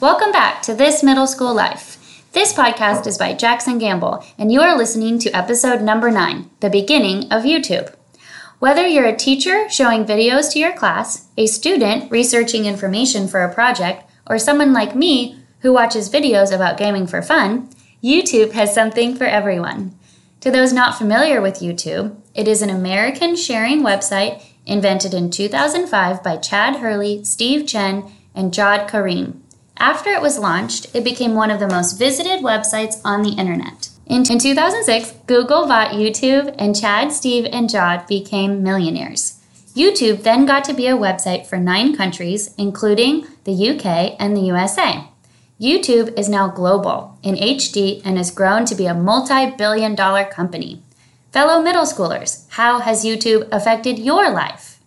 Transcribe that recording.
Welcome back to This Middle School Life. This podcast is by Jackson Gamble, and you are listening to episode number nine, The Beginning of YouTube. Whether you're a teacher showing videos to your class, a student researching information for a project, or someone like me who watches videos about gaming for fun, YouTube has something for everyone. To those not familiar with YouTube, it is an American sharing website invented in 2005 by Chad Hurley, Steve Chen, and Jawed Karim. After it was launched, it became one of the most visited websites on the internet. In 2006, Google bought YouTube, and Chad, Steve, and Jawed became millionaires. YouTube then got to be a website for nine countries, including the UK and the USA. YouTube is now global in HD and has grown to be a multi billion dollar company. Fellow middle schoolers, how has YouTube affected your life?